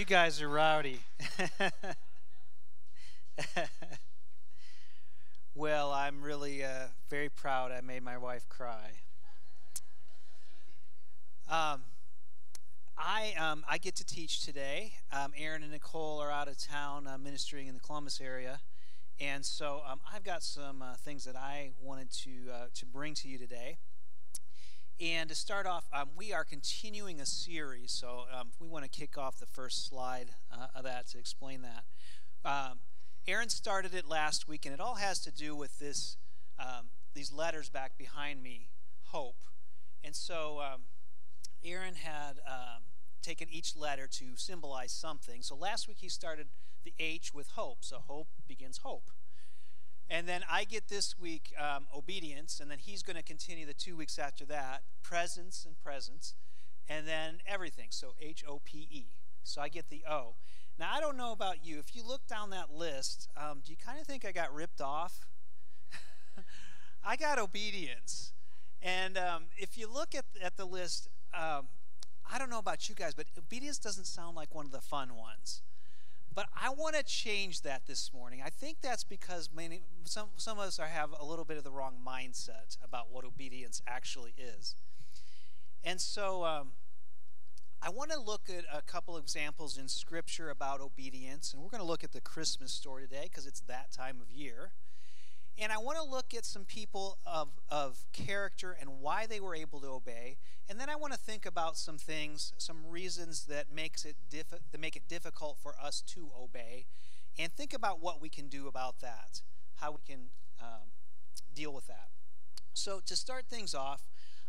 You guys are rowdy. well, I'm really uh, very proud I made my wife cry. Um, I, um, I get to teach today. Um, Aaron and Nicole are out of town uh, ministering in the Columbus area. And so um, I've got some uh, things that I wanted to, uh, to bring to you today. And to start off, um, we are continuing a series. So um, we want to kick off the first slide uh, of that to explain that. Um, Aaron started it last week, and it all has to do with this um, these letters back behind me, hope. And so um, Aaron had um, taken each letter to symbolize something. So last week he started the H with hope. So hope begins hope. And then I get this week um, obedience, and then he's going to continue the two weeks after that presence and presence, and then everything. So H O P E. So I get the O. Now, I don't know about you. If you look down that list, um, do you kind of think I got ripped off? I got obedience. And um, if you look at, at the list, um, I don't know about you guys, but obedience doesn't sound like one of the fun ones. But I want to change that this morning. I think that's because many, some, some of us are, have a little bit of the wrong mindset about what obedience actually is. And so um, I want to look at a couple examples in Scripture about obedience. And we're going to look at the Christmas story today because it's that time of year. And I want to look at some people of, of character and why they were able to obey. And then I want to think about some things, some reasons that makes it diffi- that make it difficult for us to obey, and think about what we can do about that, how we can um, deal with that. So to start things off,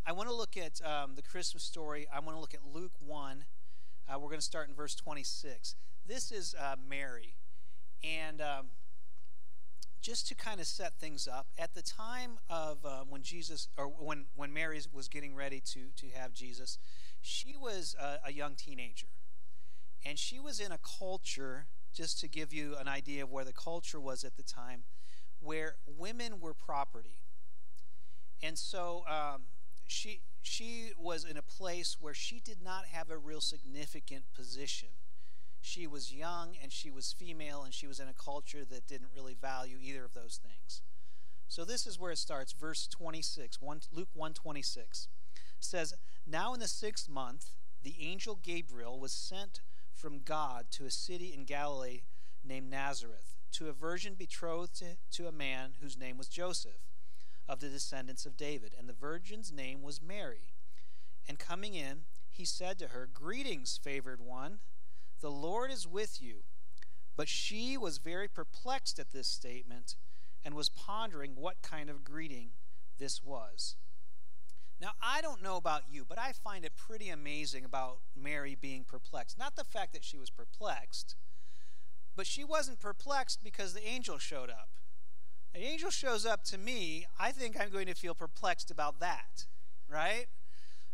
I want to look at um, the Christmas story. I want to look at Luke one. Uh, we're going to start in verse 26. This is uh, Mary, and um, just to kind of set things up, at the time of uh, when Jesus, or when, when Mary was getting ready to, to have Jesus, she was a, a young teenager. And she was in a culture, just to give you an idea of where the culture was at the time, where women were property. And so um, she, she was in a place where she did not have a real significant position she was young and she was female and she was in a culture that didn't really value either of those things. So this is where it starts, verse 26, 1, Luke 126 says, Now in the sixth month, the angel Gabriel was sent from God to a city in Galilee named Nazareth, to a virgin betrothed to, to a man whose name was Joseph, of the descendants of David. And the virgin's name was Mary. And coming in, he said to her, Greetings, favored one. The Lord is with you. But she was very perplexed at this statement and was pondering what kind of greeting this was. Now, I don't know about you, but I find it pretty amazing about Mary being perplexed. Not the fact that she was perplexed, but she wasn't perplexed because the angel showed up. An angel shows up to me, I think I'm going to feel perplexed about that, right?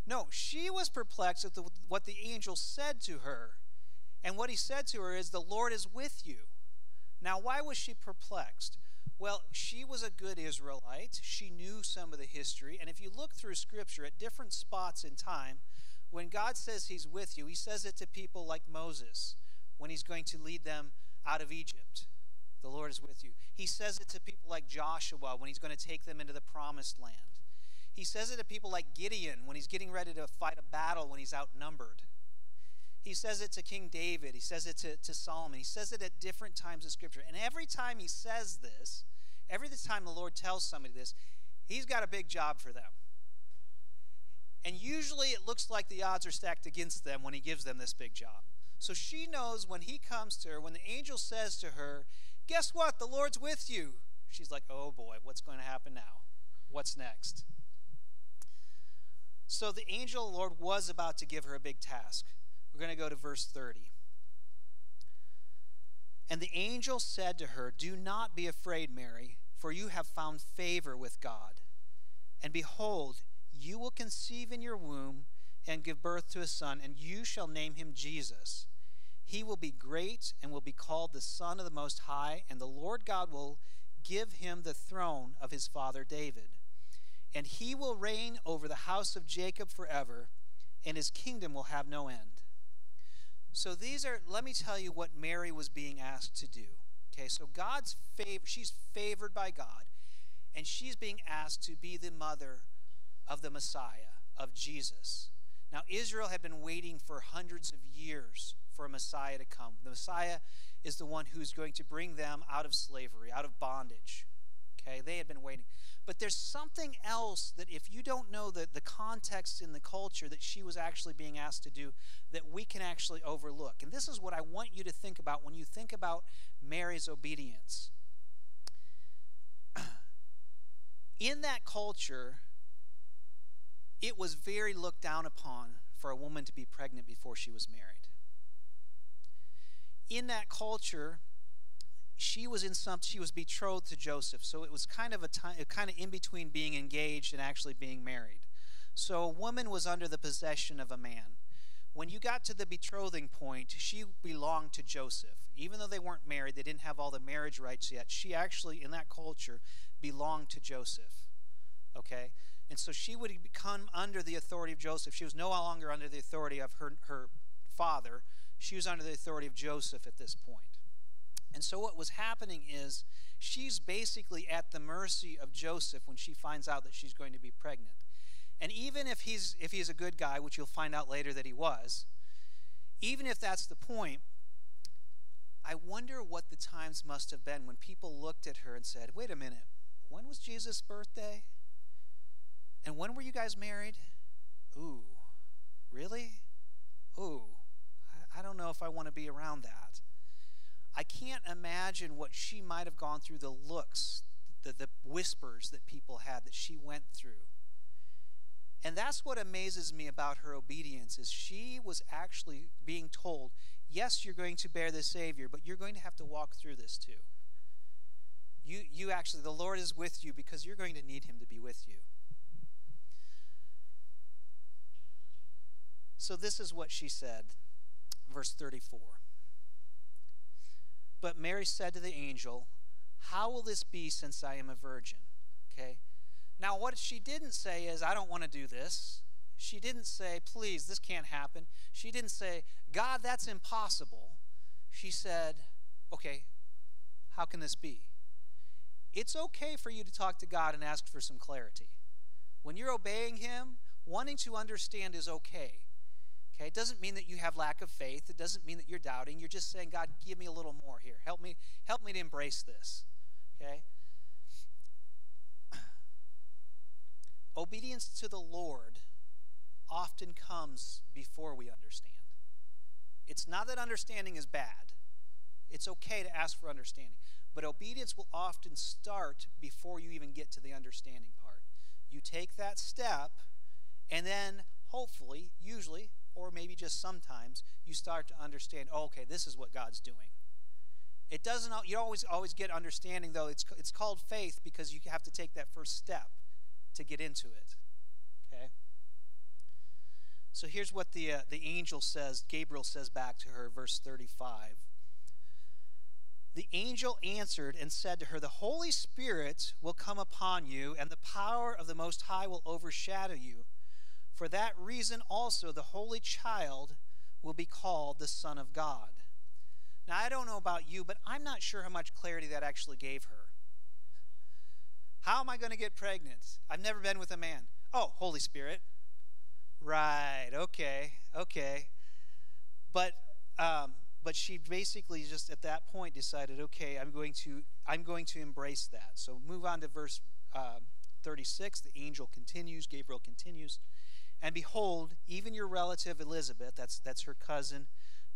No, she was perplexed at the, what the angel said to her. And what he said to her is, The Lord is with you. Now, why was she perplexed? Well, she was a good Israelite. She knew some of the history. And if you look through Scripture at different spots in time, when God says He's with you, He says it to people like Moses when He's going to lead them out of Egypt. The Lord is with you. He says it to people like Joshua when He's going to take them into the promised land. He says it to people like Gideon when He's getting ready to fight a battle when He's outnumbered. He says it to King David. He says it to, to Solomon. He says it at different times in Scripture. And every time he says this, every time the Lord tells somebody this, he's got a big job for them. And usually it looks like the odds are stacked against them when he gives them this big job. So she knows when he comes to her, when the angel says to her, Guess what? The Lord's with you. She's like, Oh boy, what's going to happen now? What's next? So the angel, of the Lord, was about to give her a big task. We're going to go to verse 30. And the angel said to her, Do not be afraid, Mary, for you have found favor with God. And behold, you will conceive in your womb and give birth to a son, and you shall name him Jesus. He will be great and will be called the Son of the Most High, and the Lord God will give him the throne of his father David. And he will reign over the house of Jacob forever, and his kingdom will have no end. So these are, let me tell you what Mary was being asked to do. Okay, so God's favor, she's favored by God, and she's being asked to be the mother of the Messiah, of Jesus. Now, Israel had been waiting for hundreds of years for a Messiah to come. The Messiah is the one who's going to bring them out of slavery, out of bondage. Okay, they had been waiting. But there's something else that if you don't know the, the context in the culture that she was actually being asked to do, that we can actually overlook. And this is what I want you to think about when you think about Mary's obedience. In that culture, it was very looked down upon for a woman to be pregnant before she was married. In that culture, she was in some she was betrothed to Joseph. So it was kind of a time kind of in between being engaged and actually being married. So a woman was under the possession of a man. When you got to the betrothing point, she belonged to Joseph. Even though they weren't married, they didn't have all the marriage rights yet. She actually in that culture belonged to Joseph. Okay? And so she would become under the authority of Joseph. She was no longer under the authority of her, her father. She was under the authority of Joseph at this point. And so what was happening is she's basically at the mercy of Joseph when she finds out that she's going to be pregnant. And even if he's if he's a good guy, which you'll find out later that he was, even if that's the point, I wonder what the times must have been when people looked at her and said, "Wait a minute. When was Jesus' birthday? And when were you guys married? Ooh, really? Ooh, I, I don't know if I want to be around that. I can't imagine what she might have gone through, the looks, the, the whispers that people had that she went through. And that's what amazes me about her obedience is she was actually being told, yes, you're going to bear the Savior, but you're going to have to walk through this too. You, you actually, the Lord is with you because you're going to need him to be with you. So this is what she said, verse 34. But Mary said to the angel, How will this be since I am a virgin? Okay. Now, what she didn't say is, I don't want to do this. She didn't say, Please, this can't happen. She didn't say, God, that's impossible. She said, Okay, how can this be? It's okay for you to talk to God and ask for some clarity. When you're obeying Him, wanting to understand is okay. Okay, it doesn't mean that you have lack of faith. It doesn't mean that you're doubting. You're just saying, God, give me a little more here. Help me, help me to embrace this. Okay? Obedience to the Lord often comes before we understand. It's not that understanding is bad. It's okay to ask for understanding. But obedience will often start before you even get to the understanding part. You take that step, and then hopefully, usually, or maybe just sometimes, you start to understand, oh, okay, this is what God's doing. It doesn't, you always always get understanding, though. It's, it's called faith because you have to take that first step to get into it. Okay? So here's what the, uh, the angel says, Gabriel says back to her, verse 35. The angel answered and said to her, The Holy Spirit will come upon you, and the power of the Most High will overshadow you. For that reason also the Holy Child will be called the Son of God. Now, I don't know about you, but I'm not sure how much clarity that actually gave her. How am I going to get pregnant? I've never been with a man. Oh, Holy Spirit. Right, okay, okay. But um, but she basically just at that point decided, okay, I'm going to I'm going to embrace that. So move on to verse uh, 36. The angel continues. Gabriel continues. And behold, even your relative Elizabeth, that's, that's her cousin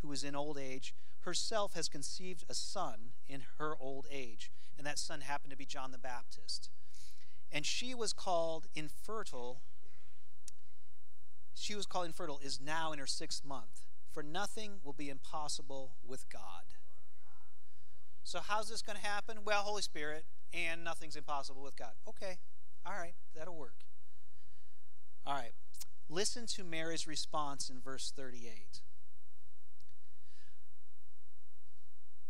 who is in old age, herself has conceived a son in her old age. And that son happened to be John the Baptist. And she was called infertile. She was called infertile, is now in her sixth month. For nothing will be impossible with God. So, how's this going to happen? Well, Holy Spirit, and nothing's impossible with God. Okay, all right, that'll work. All right. Listen to Mary's response in verse 38.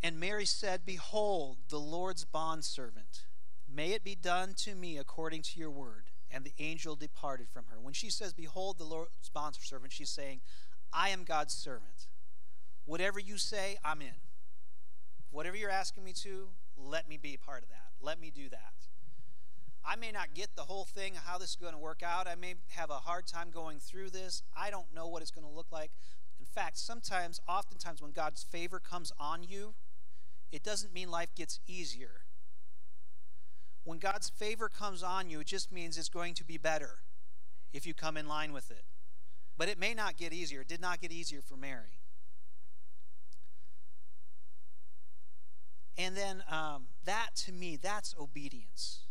And Mary said, Behold, the Lord's bondservant. May it be done to me according to your word. And the angel departed from her. When she says, Behold, the Lord's bondservant, she's saying, I am God's servant. Whatever you say, I'm in. Whatever you're asking me to, let me be a part of that. Let me do that. I may not get the whole thing, how this is going to work out. I may have a hard time going through this. I don't know what it's going to look like. In fact, sometimes, oftentimes, when God's favor comes on you, it doesn't mean life gets easier. When God's favor comes on you, it just means it's going to be better if you come in line with it. But it may not get easier. It did not get easier for Mary. And then um, that to me, that's obedience.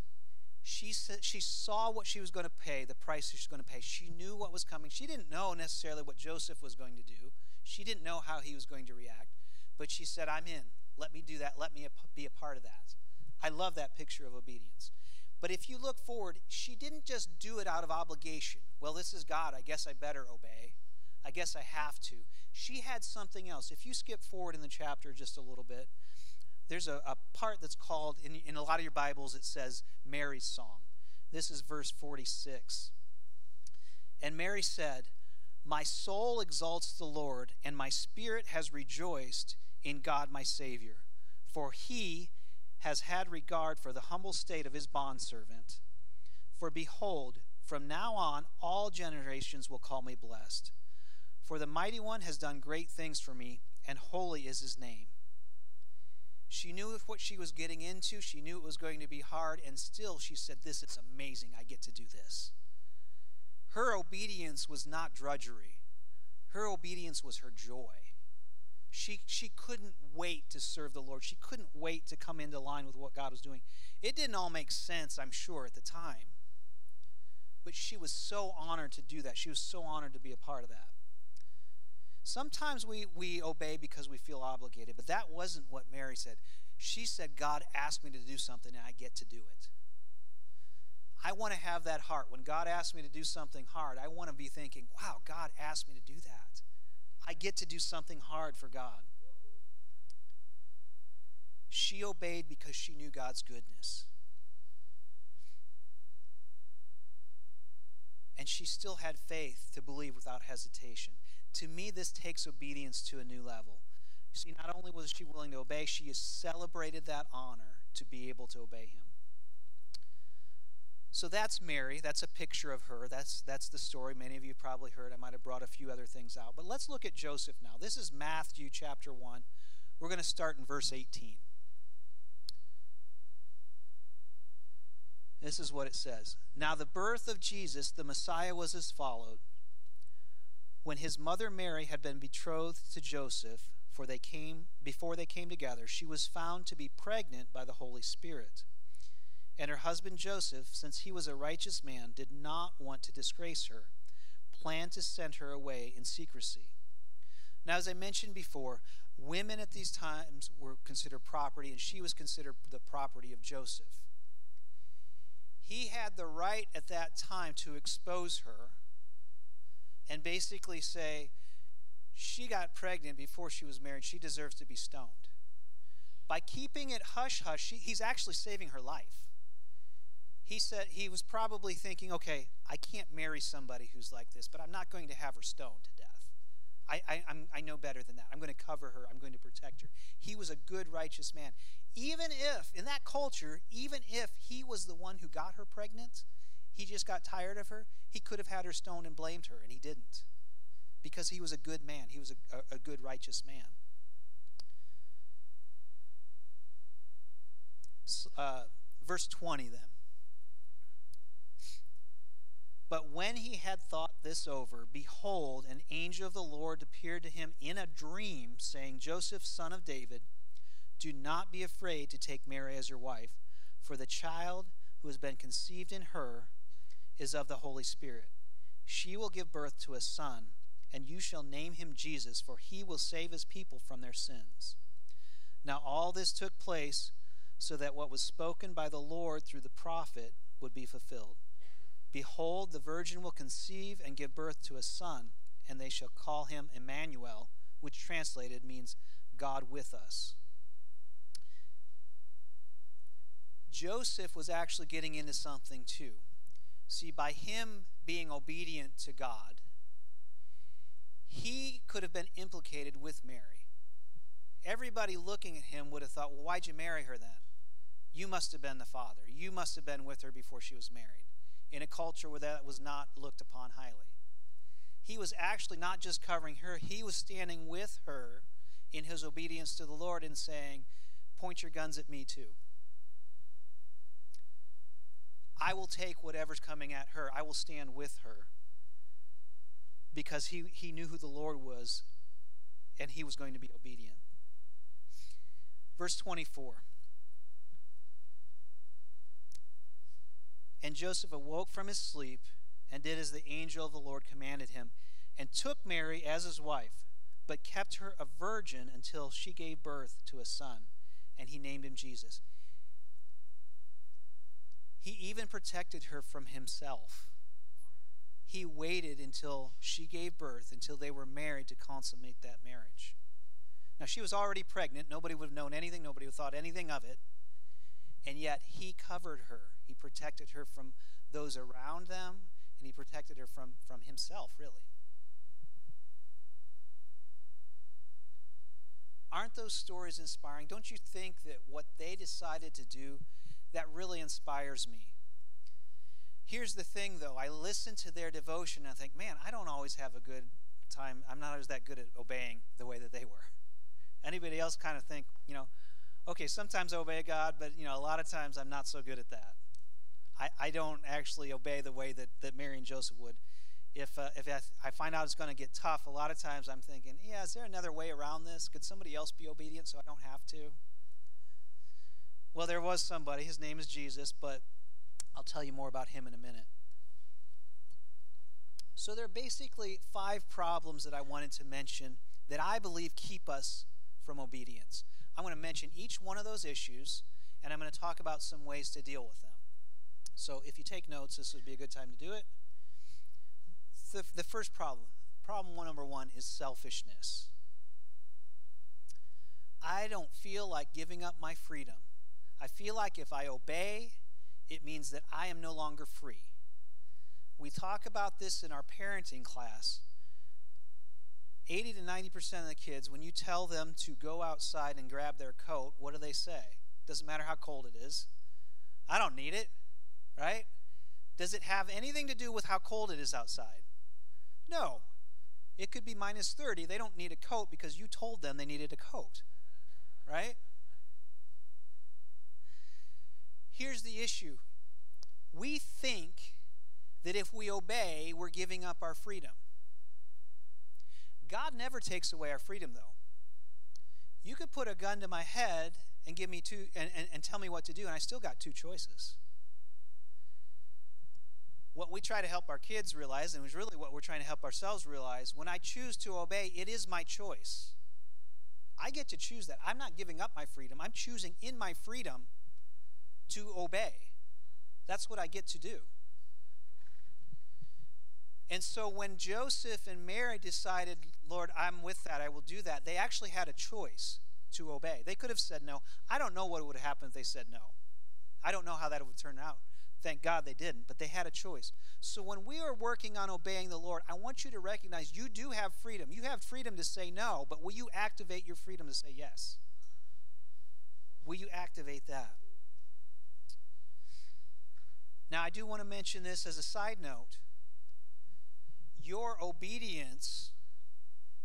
She said she saw what she was going to pay, the price she was going to pay. She knew what was coming. She didn't know necessarily what Joseph was going to do. She didn't know how he was going to react, but she said, "I'm in. Let me do that. Let me be a part of that." I love that picture of obedience. But if you look forward, she didn't just do it out of obligation. Well, this is God. I guess I better obey. I guess I have to. She had something else. If you skip forward in the chapter just a little bit, there's a, a part that's called, in, in a lot of your Bibles, it says Mary's song. This is verse 46. And Mary said, My soul exalts the Lord, and my spirit has rejoiced in God my Savior. For he has had regard for the humble state of his bondservant. For behold, from now on all generations will call me blessed. For the mighty one has done great things for me, and holy is his name. She knew what she was getting into. She knew it was going to be hard, and still she said, This is amazing. I get to do this. Her obedience was not drudgery, her obedience was her joy. She, she couldn't wait to serve the Lord. She couldn't wait to come into line with what God was doing. It didn't all make sense, I'm sure, at the time. But she was so honored to do that. She was so honored to be a part of that. Sometimes we, we obey because we feel obligated, but that wasn't what Mary said. She said, God asked me to do something and I get to do it. I want to have that heart. When God asks me to do something hard, I want to be thinking, wow, God asked me to do that. I get to do something hard for God. She obeyed because she knew God's goodness. And she still had faith to believe without hesitation. To me, this takes obedience to a new level. You see, not only was she willing to obey, she has celebrated that honor to be able to obey him. So that's Mary. That's a picture of her. That's, that's the story. Many of you probably heard. I might have brought a few other things out. But let's look at Joseph now. This is Matthew chapter 1. We're going to start in verse 18. This is what it says Now, the birth of Jesus, the Messiah, was as followed. When his mother Mary had been betrothed to Joseph, for they came before they came together, she was found to be pregnant by the Holy Spirit. And her husband Joseph, since he was a righteous man, did not want to disgrace her, planned to send her away in secrecy. Now, as I mentioned before, women at these times were considered property, and she was considered the property of Joseph. He had the right at that time to expose her and basically say, she got pregnant before she was married, she deserves to be stoned. By keeping it hush hush, he's actually saving her life he said he was probably thinking, okay, I can't marry somebody who's like this, but I'm not going to have her stoned to death. I, I, I'm, I know better than that. I'm going to cover her. I'm going to protect her. He was a good, righteous man. Even if, in that culture, even if he was the one who got her pregnant, he just got tired of her, he could have had her stoned and blamed her, and he didn't. Because he was a good man. He was a, a, a good, righteous man. Uh, verse 20 then. But when he had thought this over, behold, an angel of the Lord appeared to him in a dream, saying, Joseph, son of David, do not be afraid to take Mary as your wife, for the child who has been conceived in her is of the Holy Spirit. She will give birth to a son, and you shall name him Jesus, for he will save his people from their sins. Now all this took place so that what was spoken by the Lord through the prophet would be fulfilled. Behold, the virgin will conceive and give birth to a son, and they shall call him Emmanuel, which translated means God with us. Joseph was actually getting into something too. See, by him being obedient to God, he could have been implicated with Mary. Everybody looking at him would have thought, well, why'd you marry her then? You must have been the father. You must have been with her before she was married in a culture where that was not looked upon highly. He was actually not just covering her, he was standing with her in his obedience to the Lord and saying, Point your guns at me too. I will take whatever's coming at her, I will stand with her because he, he knew who the Lord was and he was going to be obedient. Verse 24. And Joseph awoke from his sleep and did as the angel of the Lord commanded him, and took Mary as his wife, but kept her a virgin until she gave birth to a son, and he named him Jesus. He even protected her from himself. He waited until she gave birth, until they were married to consummate that marriage. Now, she was already pregnant. Nobody would have known anything, nobody would have thought anything of it. And yet, he covered her. He protected her from those around them, and he protected her from, from himself, really. Aren't those stories inspiring? Don't you think that what they decided to do, that really inspires me? Here's the thing, though. I listen to their devotion and I think, man, I don't always have a good time. I'm not always that good at obeying the way that they were. Anybody else kind of think, you know, okay, sometimes I obey God, but, you know, a lot of times I'm not so good at that. I, I don't actually obey the way that, that Mary and Joseph would. If, uh, if I find out it's going to get tough, a lot of times I'm thinking, yeah, is there another way around this? Could somebody else be obedient so I don't have to? Well, there was somebody. His name is Jesus, but I'll tell you more about him in a minute. So, there are basically five problems that I wanted to mention that I believe keep us from obedience. I'm going to mention each one of those issues, and I'm going to talk about some ways to deal with them. So if you take notes, this would be a good time to do it. The, the first problem, problem one, number one, is selfishness. I don't feel like giving up my freedom. I feel like if I obey, it means that I am no longer free. We talk about this in our parenting class. 80 to 90% of the kids, when you tell them to go outside and grab their coat, what do they say? Doesn't matter how cold it is. I don't need it right? Does it have anything to do with how cold it is outside? No. It could be minus 30. They don't need a coat because you told them they needed a coat, right? Here's the issue we think that if we obey, we're giving up our freedom. God never takes away our freedom, though. You could put a gun to my head and give me two and, and, and tell me what to do, and I still got two choices what we try to help our kids realize, and it was really what we're trying to help ourselves realize, when I choose to obey, it is my choice. I get to choose that. I'm not giving up my freedom. I'm choosing in my freedom to obey. That's what I get to do. And so when Joseph and Mary decided, Lord, I'm with that, I will do that, they actually had a choice to obey. They could have said no. I don't know what would have happened if they said no. I don't know how that would turn out. Thank God they didn't, but they had a choice. So when we are working on obeying the Lord, I want you to recognize you do have freedom. You have freedom to say no, but will you activate your freedom to say yes? Will you activate that? Now, I do want to mention this as a side note. Your obedience,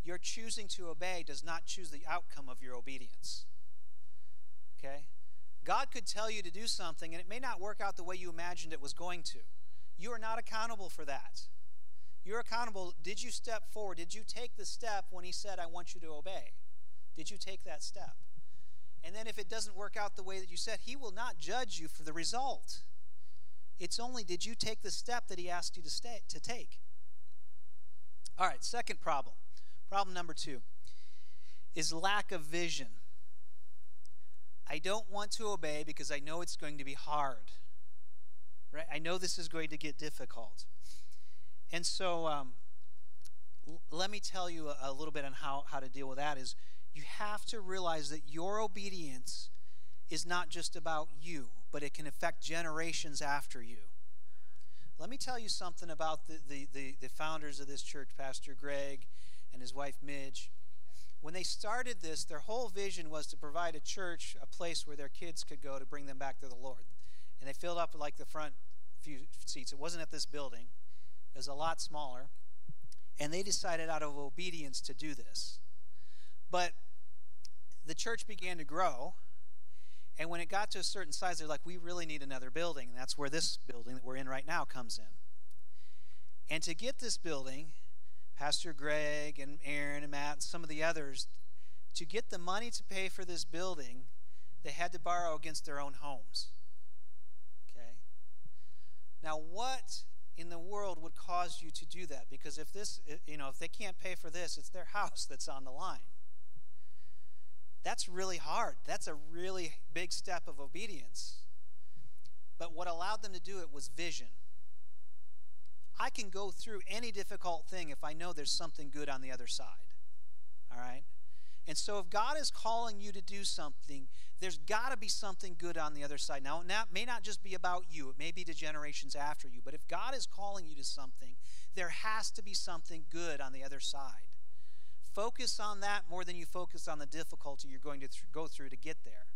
your choosing to obey, does not choose the outcome of your obedience. Okay? God could tell you to do something and it may not work out the way you imagined it was going to. You are not accountable for that. You're accountable. Did you step forward? Did you take the step when He said, I want you to obey? Did you take that step? And then if it doesn't work out the way that you said, He will not judge you for the result. It's only did you take the step that He asked you to, stay, to take. All right, second problem. Problem number two is lack of vision. I don't want to obey because I know it's going to be hard. Right? I know this is going to get difficult. And so um, l- let me tell you a, a little bit on how, how to deal with that is you have to realize that your obedience is not just about you, but it can affect generations after you. Let me tell you something about the, the, the, the founders of this church, Pastor Greg and his wife Midge. When they started this, their whole vision was to provide a church, a place where their kids could go to bring them back to the Lord. And they filled up like the front few seats. It wasn't at this building, it was a lot smaller. And they decided out of obedience to do this. But the church began to grow. And when it got to a certain size, they're like, we really need another building. And that's where this building that we're in right now comes in. And to get this building, Pastor Greg and Aaron and Matt and some of the others, to get the money to pay for this building, they had to borrow against their own homes. Okay? Now, what in the world would cause you to do that? Because if this, you know, if they can't pay for this, it's their house that's on the line. That's really hard. That's a really big step of obedience. But what allowed them to do it was vision. I can go through any difficult thing if I know there's something good on the other side. All right? And so if God is calling you to do something, there's got to be something good on the other side. Now, it may not just be about you, it may be to generations after you, but if God is calling you to something, there has to be something good on the other side. Focus on that more than you focus on the difficulty you're going to th- go through to get there.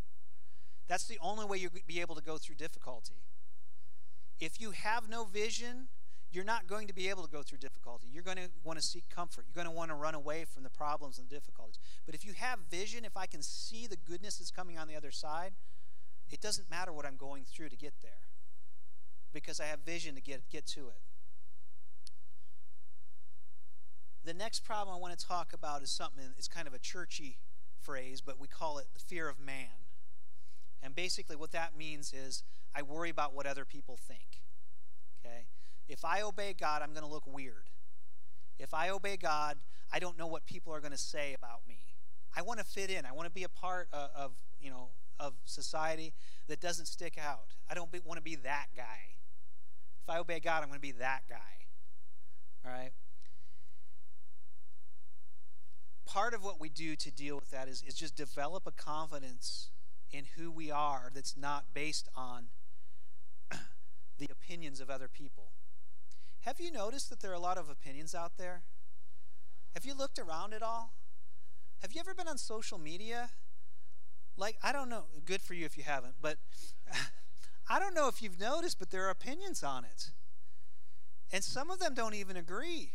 That's the only way you'll be able to go through difficulty. If you have no vision, you're not going to be able to go through difficulty. You're going to want to seek comfort. You're going to want to run away from the problems and the difficulties. But if you have vision, if I can see the goodness that's coming on the other side, it doesn't matter what I'm going through to get there because I have vision to get, get to it. The next problem I want to talk about is something, it's kind of a churchy phrase, but we call it the fear of man. And basically, what that means is I worry about what other people think. Okay? If I obey God, I'm going to look weird. If I obey God, I don't know what people are going to say about me. I want to fit in. I want to be a part of, of you know, of society that doesn't stick out. I don't be, want to be that guy. If I obey God, I'm going to be that guy. All right? Part of what we do to deal with that is, is just develop a confidence in who we are that's not based on the opinions of other people. Have you noticed that there are a lot of opinions out there? Have you looked around at all? Have you ever been on social media? Like, I don't know, good for you if you haven't, but I don't know if you've noticed, but there are opinions on it. And some of them don't even agree.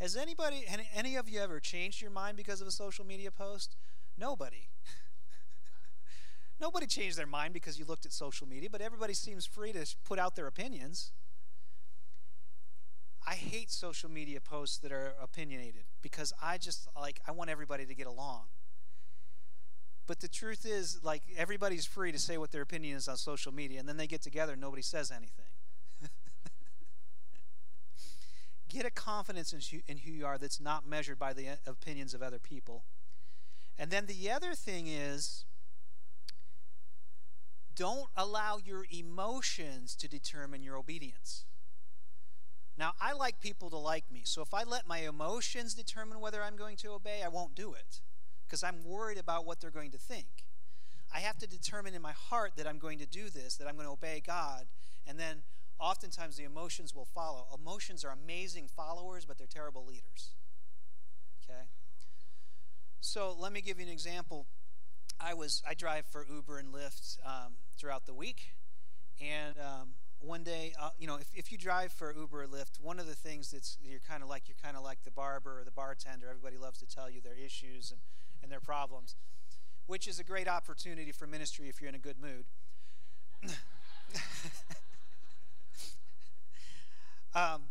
Has anybody, any, of you ever changed your mind because of a social media post? Nobody. Nobody changed their mind because you looked at social media, but everybody seems free to put out their opinions. I hate social media posts that are opinionated because I just like I want everybody to get along. But the truth is, like everybody's free to say what their opinion is on social media, and then they get together and nobody says anything. Get a confidence in who, in who you are that's not measured by the uh, opinions of other people. And then the other thing is, don't allow your emotions to determine your obedience. Now, I like people to like me. So if I let my emotions determine whether I'm going to obey, I won't do it because I'm worried about what they're going to think. I have to determine in my heart that I'm going to do this, that I'm going to obey God, and then oftentimes the emotions will follow. Emotions are amazing followers, but they're terrible leaders. Okay? So let me give you an example. I was I drive for Uber and Lyft um, throughout the week, and um, one day, uh, you know, if, if you drive for Uber or Lyft, one of the things that's you're kind of like you're kind of like the barber or the bartender. Everybody loves to tell you their issues and, and their problems, which is a great opportunity for ministry if you're in a good mood. um,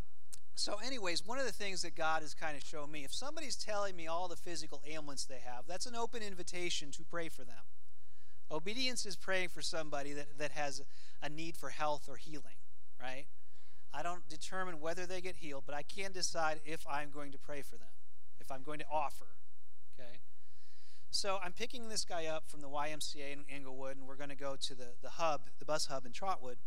so, anyways, one of the things that God has kind of shown me, if somebody's telling me all the physical ailments they have, that's an open invitation to pray for them. Obedience is praying for somebody that, that has a need for health or healing, right? I don't determine whether they get healed, but I can decide if I'm going to pray for them, if I'm going to offer, okay? So I'm picking this guy up from the YMCA in Englewood, and we're going to go to the, the hub, the bus hub in Trotwood.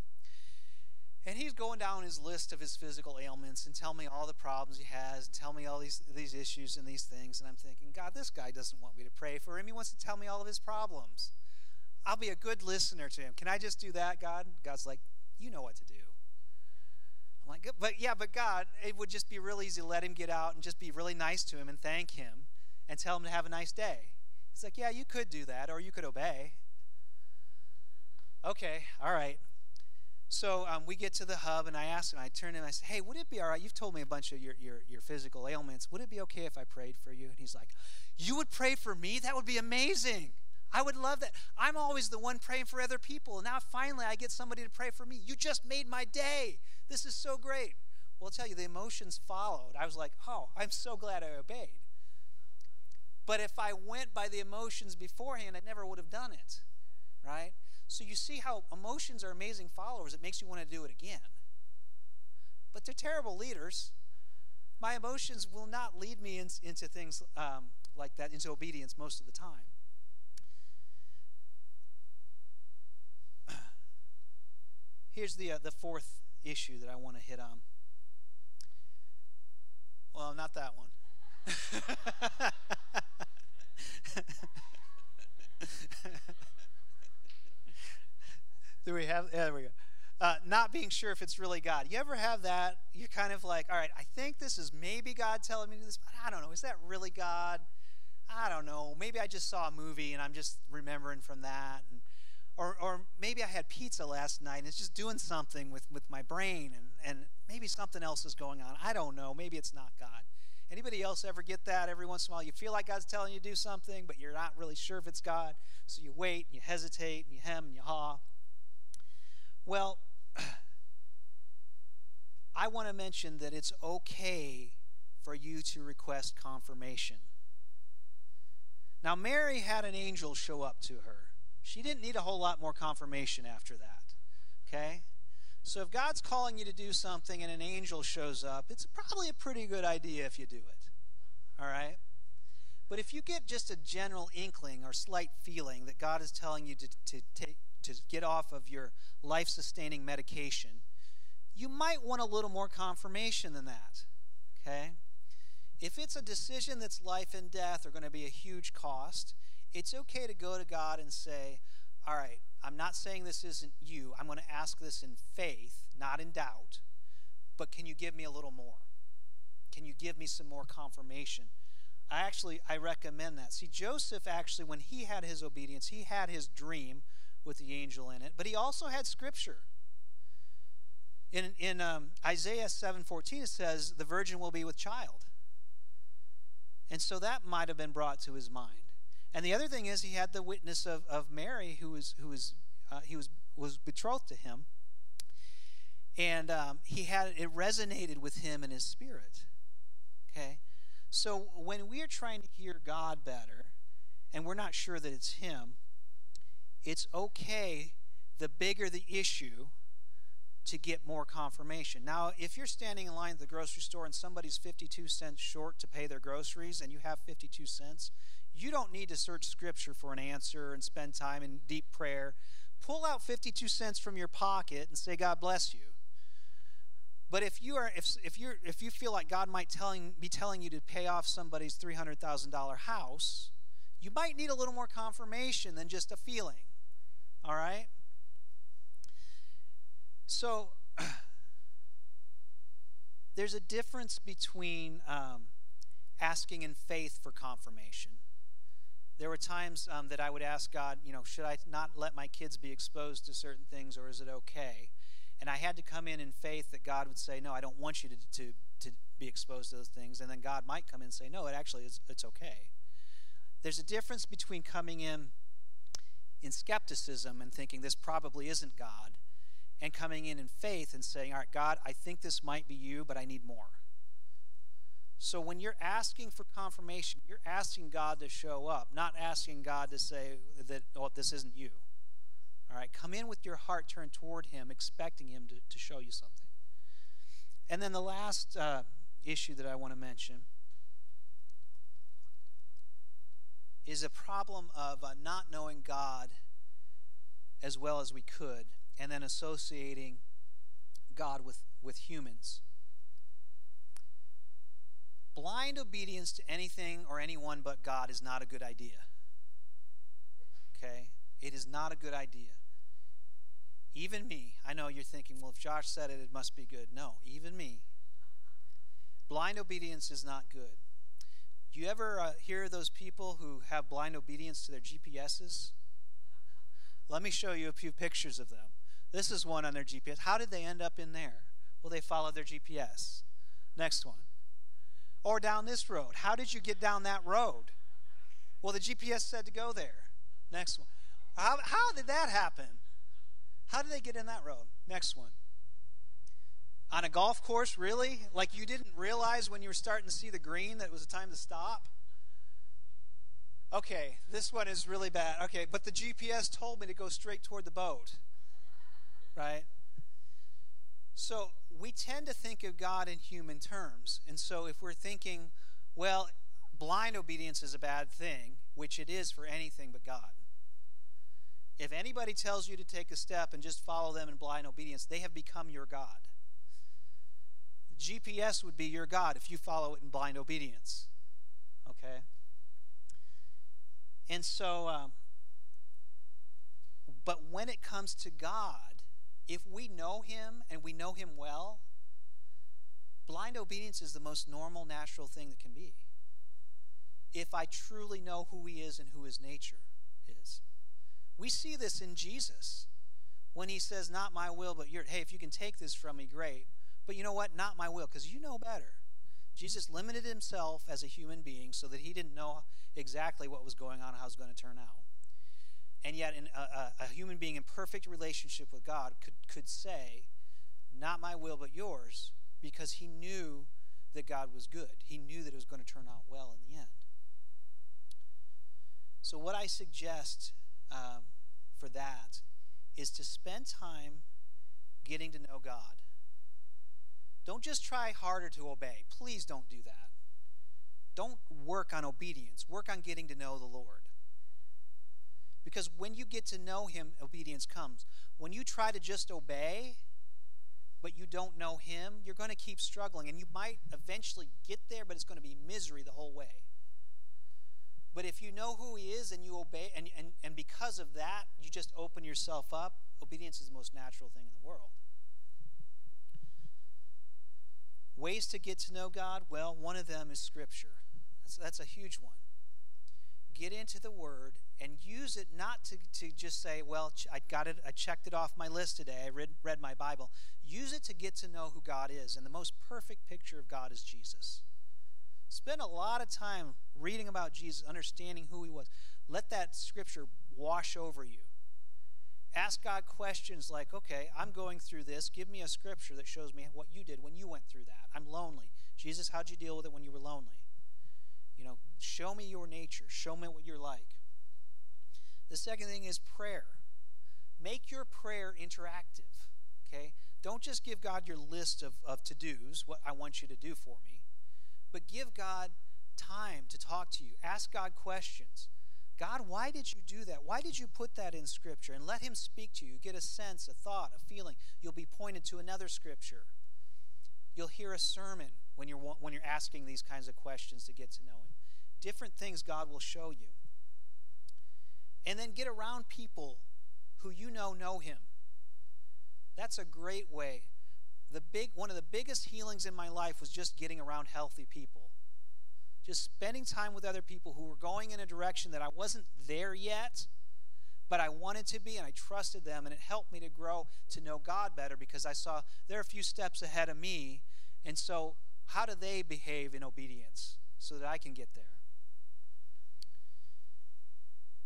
And he's going down his list of his physical ailments and tell me all the problems he has and tell me all these, these issues and these things. And I'm thinking, God, this guy doesn't want me to pray for him. He wants to tell me all of his problems. I'll be a good listener to him. Can I just do that, God? God's like, You know what to do. I'm like, but yeah, but God, it would just be real easy to let him get out and just be really nice to him and thank him and tell him to have a nice day. He's like, yeah, you could do that, or you could obey. Okay, all right. So um, we get to the hub, and I ask him, I turn to him, I say, hey, would it be all right? You've told me a bunch of your, your, your physical ailments. Would it be okay if I prayed for you? And he's like, you would pray for me? That would be amazing. I would love that. I'm always the one praying for other people. Now finally I get somebody to pray for me. You just made my day. This is so great. Well, I'll tell you, the emotions followed. I was like, oh, I'm so glad I obeyed. But if I went by the emotions beforehand, I never would have done it. Right? So you see how emotions are amazing followers. It makes you want to do it again. But they're terrible leaders. My emotions will not lead me in, into things um, like that, into obedience most of the time. Here's the, uh, the fourth issue that I want to hit on. Well, not that one. Do we have? Yeah, there we go. Uh, not being sure if it's really God. You ever have that? You're kind of like, all right, I think this is maybe God telling me this, but I don't know. Is that really God? I don't know. Maybe I just saw a movie and I'm just remembering from that. And, or, or maybe I had pizza last night and it's just doing something with, with my brain and, and maybe something else is going on. I don't know. Maybe it's not God. Anybody else ever get that every once in a while? You feel like God's telling you to do something, but you're not really sure if it's God. So you wait, and you hesitate, and you hem, and you haw. Well, I want to mention that it's okay for you to request confirmation. Now, Mary had an angel show up to her. She didn't need a whole lot more confirmation after that. Okay? So if God's calling you to do something and an angel shows up, it's probably a pretty good idea if you do it. All right? But if you get just a general inkling or slight feeling that God is telling you to, to take to get off of your life sustaining medication, you might want a little more confirmation than that. Okay? If it's a decision that's life and death or going to be a huge cost, it's okay to go to God and say, All right, I'm not saying this isn't you. I'm going to ask this in faith, not in doubt. But can you give me a little more? Can you give me some more confirmation? I actually I recommend that. See, Joseph actually, when he had his obedience, he had his dream with the angel in it, but he also had scripture. In in um, Isaiah seven fourteen, it says, "The virgin will be with child," and so that might have been brought to his mind. And the other thing is he had the witness of, of Mary, who was who was uh, he was was betrothed to him, and um, he had it resonated with him in his spirit. Okay, so when we are trying to hear God better, and we're not sure that it's Him, it's okay. The bigger the issue, to get more confirmation. Now, if you're standing in line at the grocery store and somebody's 52 cents short to pay their groceries and you have 52 cents, you don't need to search scripture for an answer and spend time in deep prayer. Pull out 52 cents from your pocket and say, God bless you. But if you are if if you if you feel like God might telling be telling you to pay off somebody's three hundred thousand dollar house, you might need a little more confirmation than just a feeling. All right. So there's a difference between um, asking in faith for confirmation there were times um, that I would ask God, you know, should I not let my kids be exposed to certain things or is it okay? And I had to come in in faith that God would say, no, I don't want you to, to, to be exposed to those things. And then God might come in and say, no, it actually is, it's okay. There's a difference between coming in in skepticism and thinking this probably isn't God and coming in in faith and saying, all right, God, I think this might be you, but I need more. So when you're asking for confirmation, you're asking God to show up, not asking God to say that, oh, this isn't you. All right, come in with your heart turned toward Him, expecting Him to, to show you something. And then the last uh, issue that I want to mention is a problem of uh, not knowing God as well as we could, and then associating God with, with humans. Blind obedience to anything or anyone but God is not a good idea. Okay? It is not a good idea. Even me. I know you're thinking, well, if Josh said it, it must be good. No, even me. Blind obedience is not good. Do you ever uh, hear those people who have blind obedience to their GPSs? Let me show you a few pictures of them. This is one on their GPS. How did they end up in there? Well, they followed their GPS. Next one. Or down this road. How did you get down that road? Well, the GPS said to go there. Next one. How, how did that happen? How did they get in that road? Next one. On a golf course, really? Like you didn't realize when you were starting to see the green that it was a time to stop? Okay, this one is really bad. Okay, but the GPS told me to go straight toward the boat. Right? So we tend to think of God in human terms. And so if we're thinking, well, blind obedience is a bad thing, which it is for anything but God. If anybody tells you to take a step and just follow them in blind obedience, they have become your God. GPS would be your God if you follow it in blind obedience. Okay? And so, um, but when it comes to God, if we know Him and we know Him well, blind obedience is the most normal, natural thing that can be. If I truly know who He is and who His nature is. We see this in Jesus when He says, Not my will, but your. Hey, if you can take this from me, great. But you know what? Not my will, because you know better. Jesus limited himself as a human being so that he didn't know exactly what was going on, how it was going to turn out. And yet, a, a, a human being in perfect relationship with God could, could say, Not my will, but yours, because he knew that God was good. He knew that it was going to turn out well in the end. So, what I suggest um, for that is to spend time getting to know God. Don't just try harder to obey. Please don't do that. Don't work on obedience, work on getting to know the Lord. Because when you get to know Him, obedience comes. When you try to just obey, but you don't know Him, you're going to keep struggling. And you might eventually get there, but it's going to be misery the whole way. But if you know who He is and you obey, and, and, and because of that, you just open yourself up, obedience is the most natural thing in the world. Ways to get to know God? Well, one of them is Scripture. That's, that's a huge one. Get into the Word and use it not to, to just say, well, I got it, I checked it off my list today, I read, read my Bible. Use it to get to know who God is. And the most perfect picture of God is Jesus. Spend a lot of time reading about Jesus, understanding who he was. Let that scripture wash over you. Ask God questions like, okay, I'm going through this. Give me a scripture that shows me what you did when you went through that. I'm lonely. Jesus, how'd you deal with it when you were lonely? You know, show me your nature. Show me what you're like. The second thing is prayer. Make your prayer interactive. Okay? Don't just give God your list of, of to dos, what I want you to do for me, but give God time to talk to you. Ask God questions. God, why did you do that? Why did you put that in Scripture? And let Him speak to you. Get a sense, a thought, a feeling. You'll be pointed to another Scripture. You'll hear a sermon when you're, when you're asking these kinds of questions to get to know Him. Different things God will show you. And then get around people who you know know Him. That's a great way. The big, one of the biggest healings in my life was just getting around healthy people just spending time with other people who were going in a direction that I wasn't there yet, but I wanted to be, and I trusted them, and it helped me to grow to know God better because I saw they're a few steps ahead of me. And so, how do they behave in obedience so that I can get there?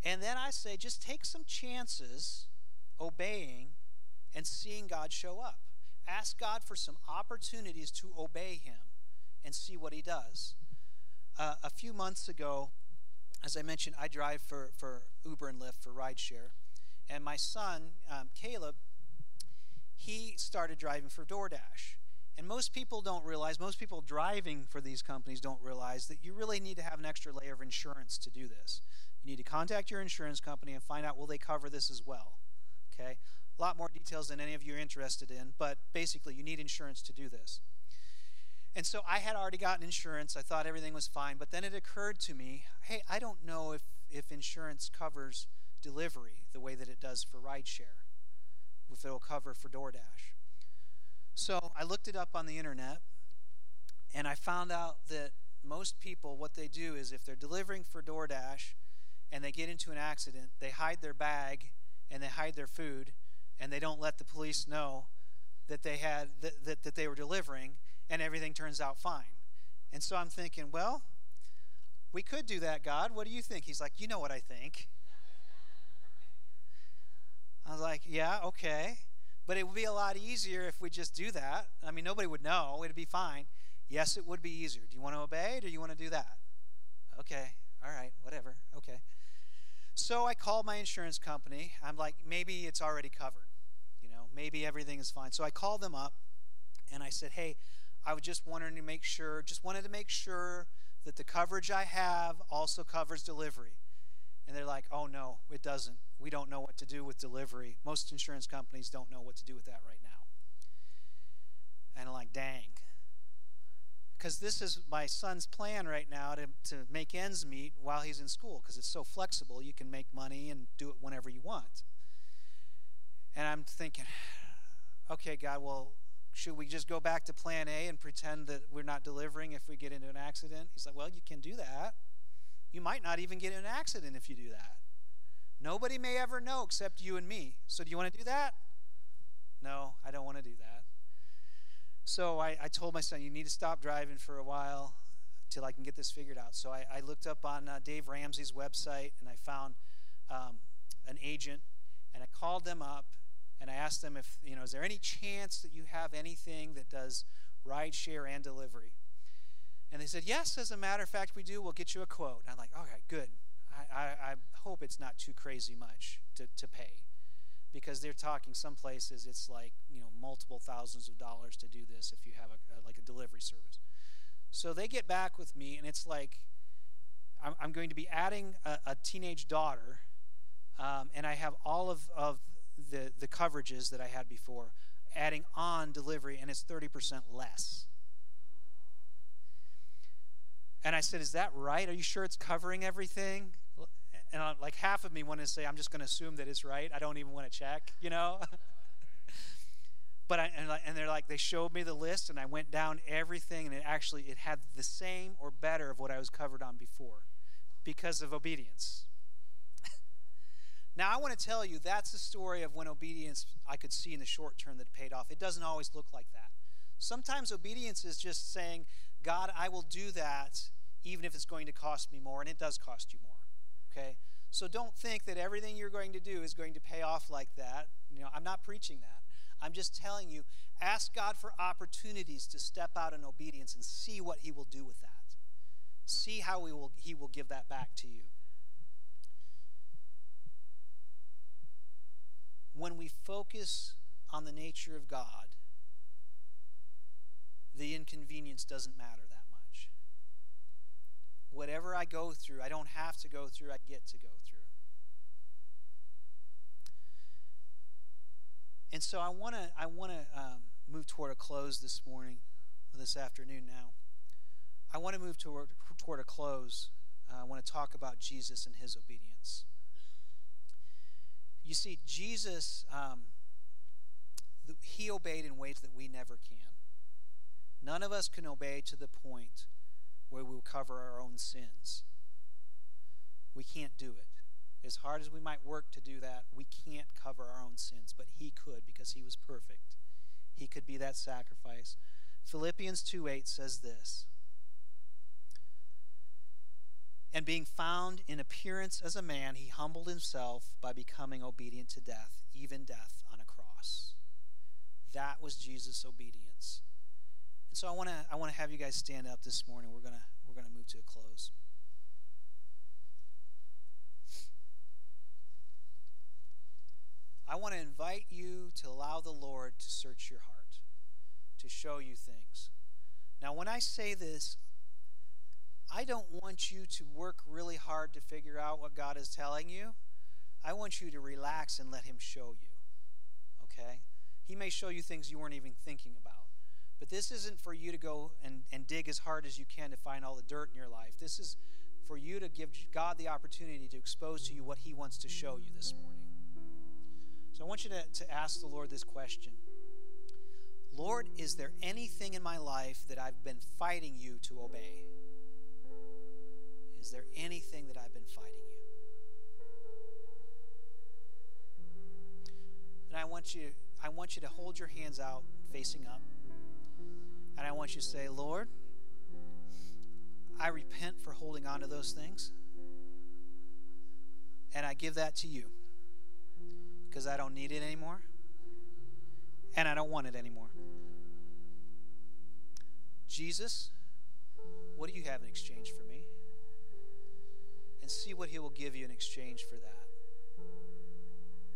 And then I say, just take some chances obeying and seeing God show up. Ask God for some opportunities to obey Him and see what He does. Uh, a few months ago, as I mentioned, I drive for, for Uber and Lyft for rideshare. And my son, um, Caleb, he started driving for DoorDash. And most people don't realize, most people driving for these companies don't realize that you really need to have an extra layer of insurance to do this. You need to contact your insurance company and find out will they cover this as well. Okay? A lot more details than any of you are interested in, but basically you need insurance to do this. And so I had already gotten insurance. I thought everything was fine. But then it occurred to me hey, I don't know if, if insurance covers delivery the way that it does for rideshare. if it'll cover for DoorDash. So I looked it up on the internet, and I found out that most people, what they do is if they're delivering for DoorDash and they get into an accident, they hide their bag and they hide their food, and they don't let the police know that they had that, that, that they were delivering, and everything turns out fine. And so I'm thinking, well, we could do that, God. What do you think? He's like, you know what I think. I was like, yeah, okay. But it would be a lot easier if we just do that. I mean, nobody would know. It'd be fine. Yes, it would be easier. Do you want to obey do you want to do that? Okay. All right. Whatever. Okay. So I called my insurance company. I'm like, maybe it's already covered. You know, maybe everything is fine. So I called them up and I said, hey, I was just wanting to make sure, just wanted to make sure that the coverage I have also covers delivery. And they're like, oh no, it doesn't. We don't know what to do with delivery. Most insurance companies don't know what to do with that right now. And I'm like, dang. Because this is my son's plan right now to, to make ends meet while he's in school because it's so flexible. You can make money and do it whenever you want. And I'm thinking, okay, God, well, should we just go back to plan A and pretend that we're not delivering if we get into an accident? He's like, Well, you can do that. You might not even get in an accident if you do that. Nobody may ever know except you and me. So, do you want to do that? No, I don't want to do that. So, I, I told my son, You need to stop driving for a while till I can get this figured out. So, I, I looked up on uh, Dave Ramsey's website and I found um, an agent and I called them up and I asked them if, you know, is there any chance that you have anything that does ride share and delivery? And they said, yes, as a matter of fact, we do. We'll get you a quote. And I'm like, all right, good. I, I, I hope it's not too crazy much to, to pay because they're talking some places it's like, you know, multiple thousands of dollars to do this if you have a, a like a delivery service. So they get back with me and it's like, I'm, going to be adding a, a teenage daughter um, and I have all of, of the, the coverages that I had before, adding on delivery, and it's 30% less. And I said, Is that right? Are you sure it's covering everything? And uh, like half of me wanted to say, I'm just going to assume that it's right. I don't even want to check, you know? but I, and, and they're like, they showed me the list, and I went down everything, and it actually it had the same or better of what I was covered on before because of obedience. Now, I want to tell you that's the story of when obedience I could see in the short term that paid off. It doesn't always look like that. Sometimes obedience is just saying, God, I will do that even if it's going to cost me more, and it does cost you more. Okay? So don't think that everything you're going to do is going to pay off like that. You know, I'm not preaching that. I'm just telling you, ask God for opportunities to step out in obedience and see what he will do with that. See how he will, he will give that back to you. When we focus on the nature of God, the inconvenience doesn't matter that much. Whatever I go through, I don't have to go through, I get to go through. And so I want to I want to um, move toward a close this morning, or this afternoon now. I want to move toward toward a close. Uh, I want to talk about Jesus and his obedience. You see, Jesus, um, he obeyed in ways that we never can. None of us can obey to the point where we will cover our own sins. We can't do it. As hard as we might work to do that, we can't cover our own sins, but he could because he was perfect. He could be that sacrifice. Philippians 2 8 says this and being found in appearance as a man, he humbled himself by becoming obedient to death, even death on a cross. That was Jesus' obedience. And so I want to I want to have you guys stand up this morning. We're going to we're going to move to a close. I want to invite you to allow the Lord to search your heart, to show you things. Now, when I say this, I don't want you to work really hard to figure out what God is telling you. I want you to relax and let Him show you. Okay? He may show you things you weren't even thinking about. But this isn't for you to go and, and dig as hard as you can to find all the dirt in your life. This is for you to give God the opportunity to expose to you what He wants to show you this morning. So I want you to, to ask the Lord this question Lord, is there anything in my life that I've been fighting you to obey? Is there anything that I've been fighting you? And I want you I want you to hold your hands out facing up. And I want you to say, Lord, I repent for holding on to those things. And I give that to you because I don't need it anymore and I don't want it anymore. Jesus, what do you have in exchange for me? And see what He will give you in exchange for that.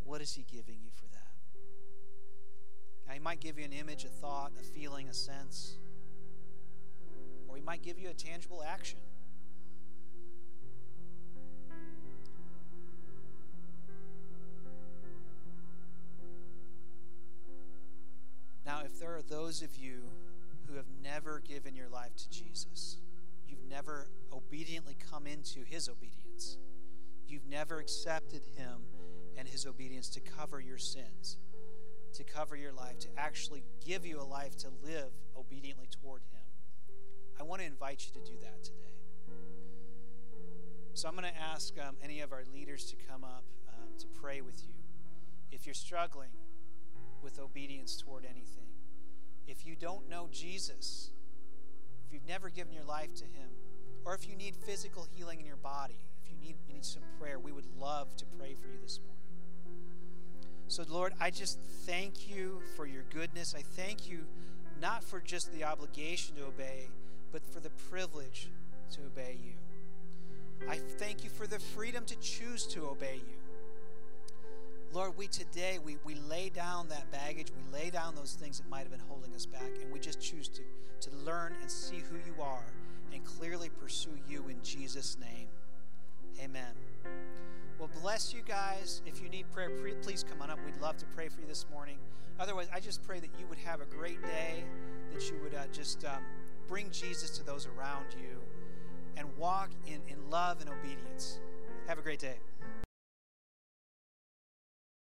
What is He giving you for that? Now, He might give you an image, a thought, a feeling, a sense, or He might give you a tangible action. Now, if there are those of you who have never given your life to Jesus, you've never obediently come into his obedience, you've never accepted him and his obedience to cover your sins, to cover your life, to actually give you a life to live obediently toward him, I want to invite you to do that today. So I'm going to ask um, any of our leaders to come up um, to pray with you. If you're struggling, with obedience toward anything. If you don't know Jesus, you've never given your life to Him, or if you need physical healing in your body, if you need, you need some prayer, we would love to pray for you this morning. So, Lord, I just thank you for your goodness. I thank you not for just the obligation to obey, but for the privilege to obey you. I thank you for the freedom to choose to obey you. Lord, we today, we, we lay down that baggage, we lay down those things that might have been holding us back, and we just choose to, to learn and see who you are and clearly pursue you in Jesus' name. Amen. Well, bless you guys. If you need prayer, please come on up. We'd love to pray for you this morning. Otherwise, I just pray that you would have a great day, that you would uh, just um, bring Jesus to those around you, and walk in, in love and obedience. Have a great day.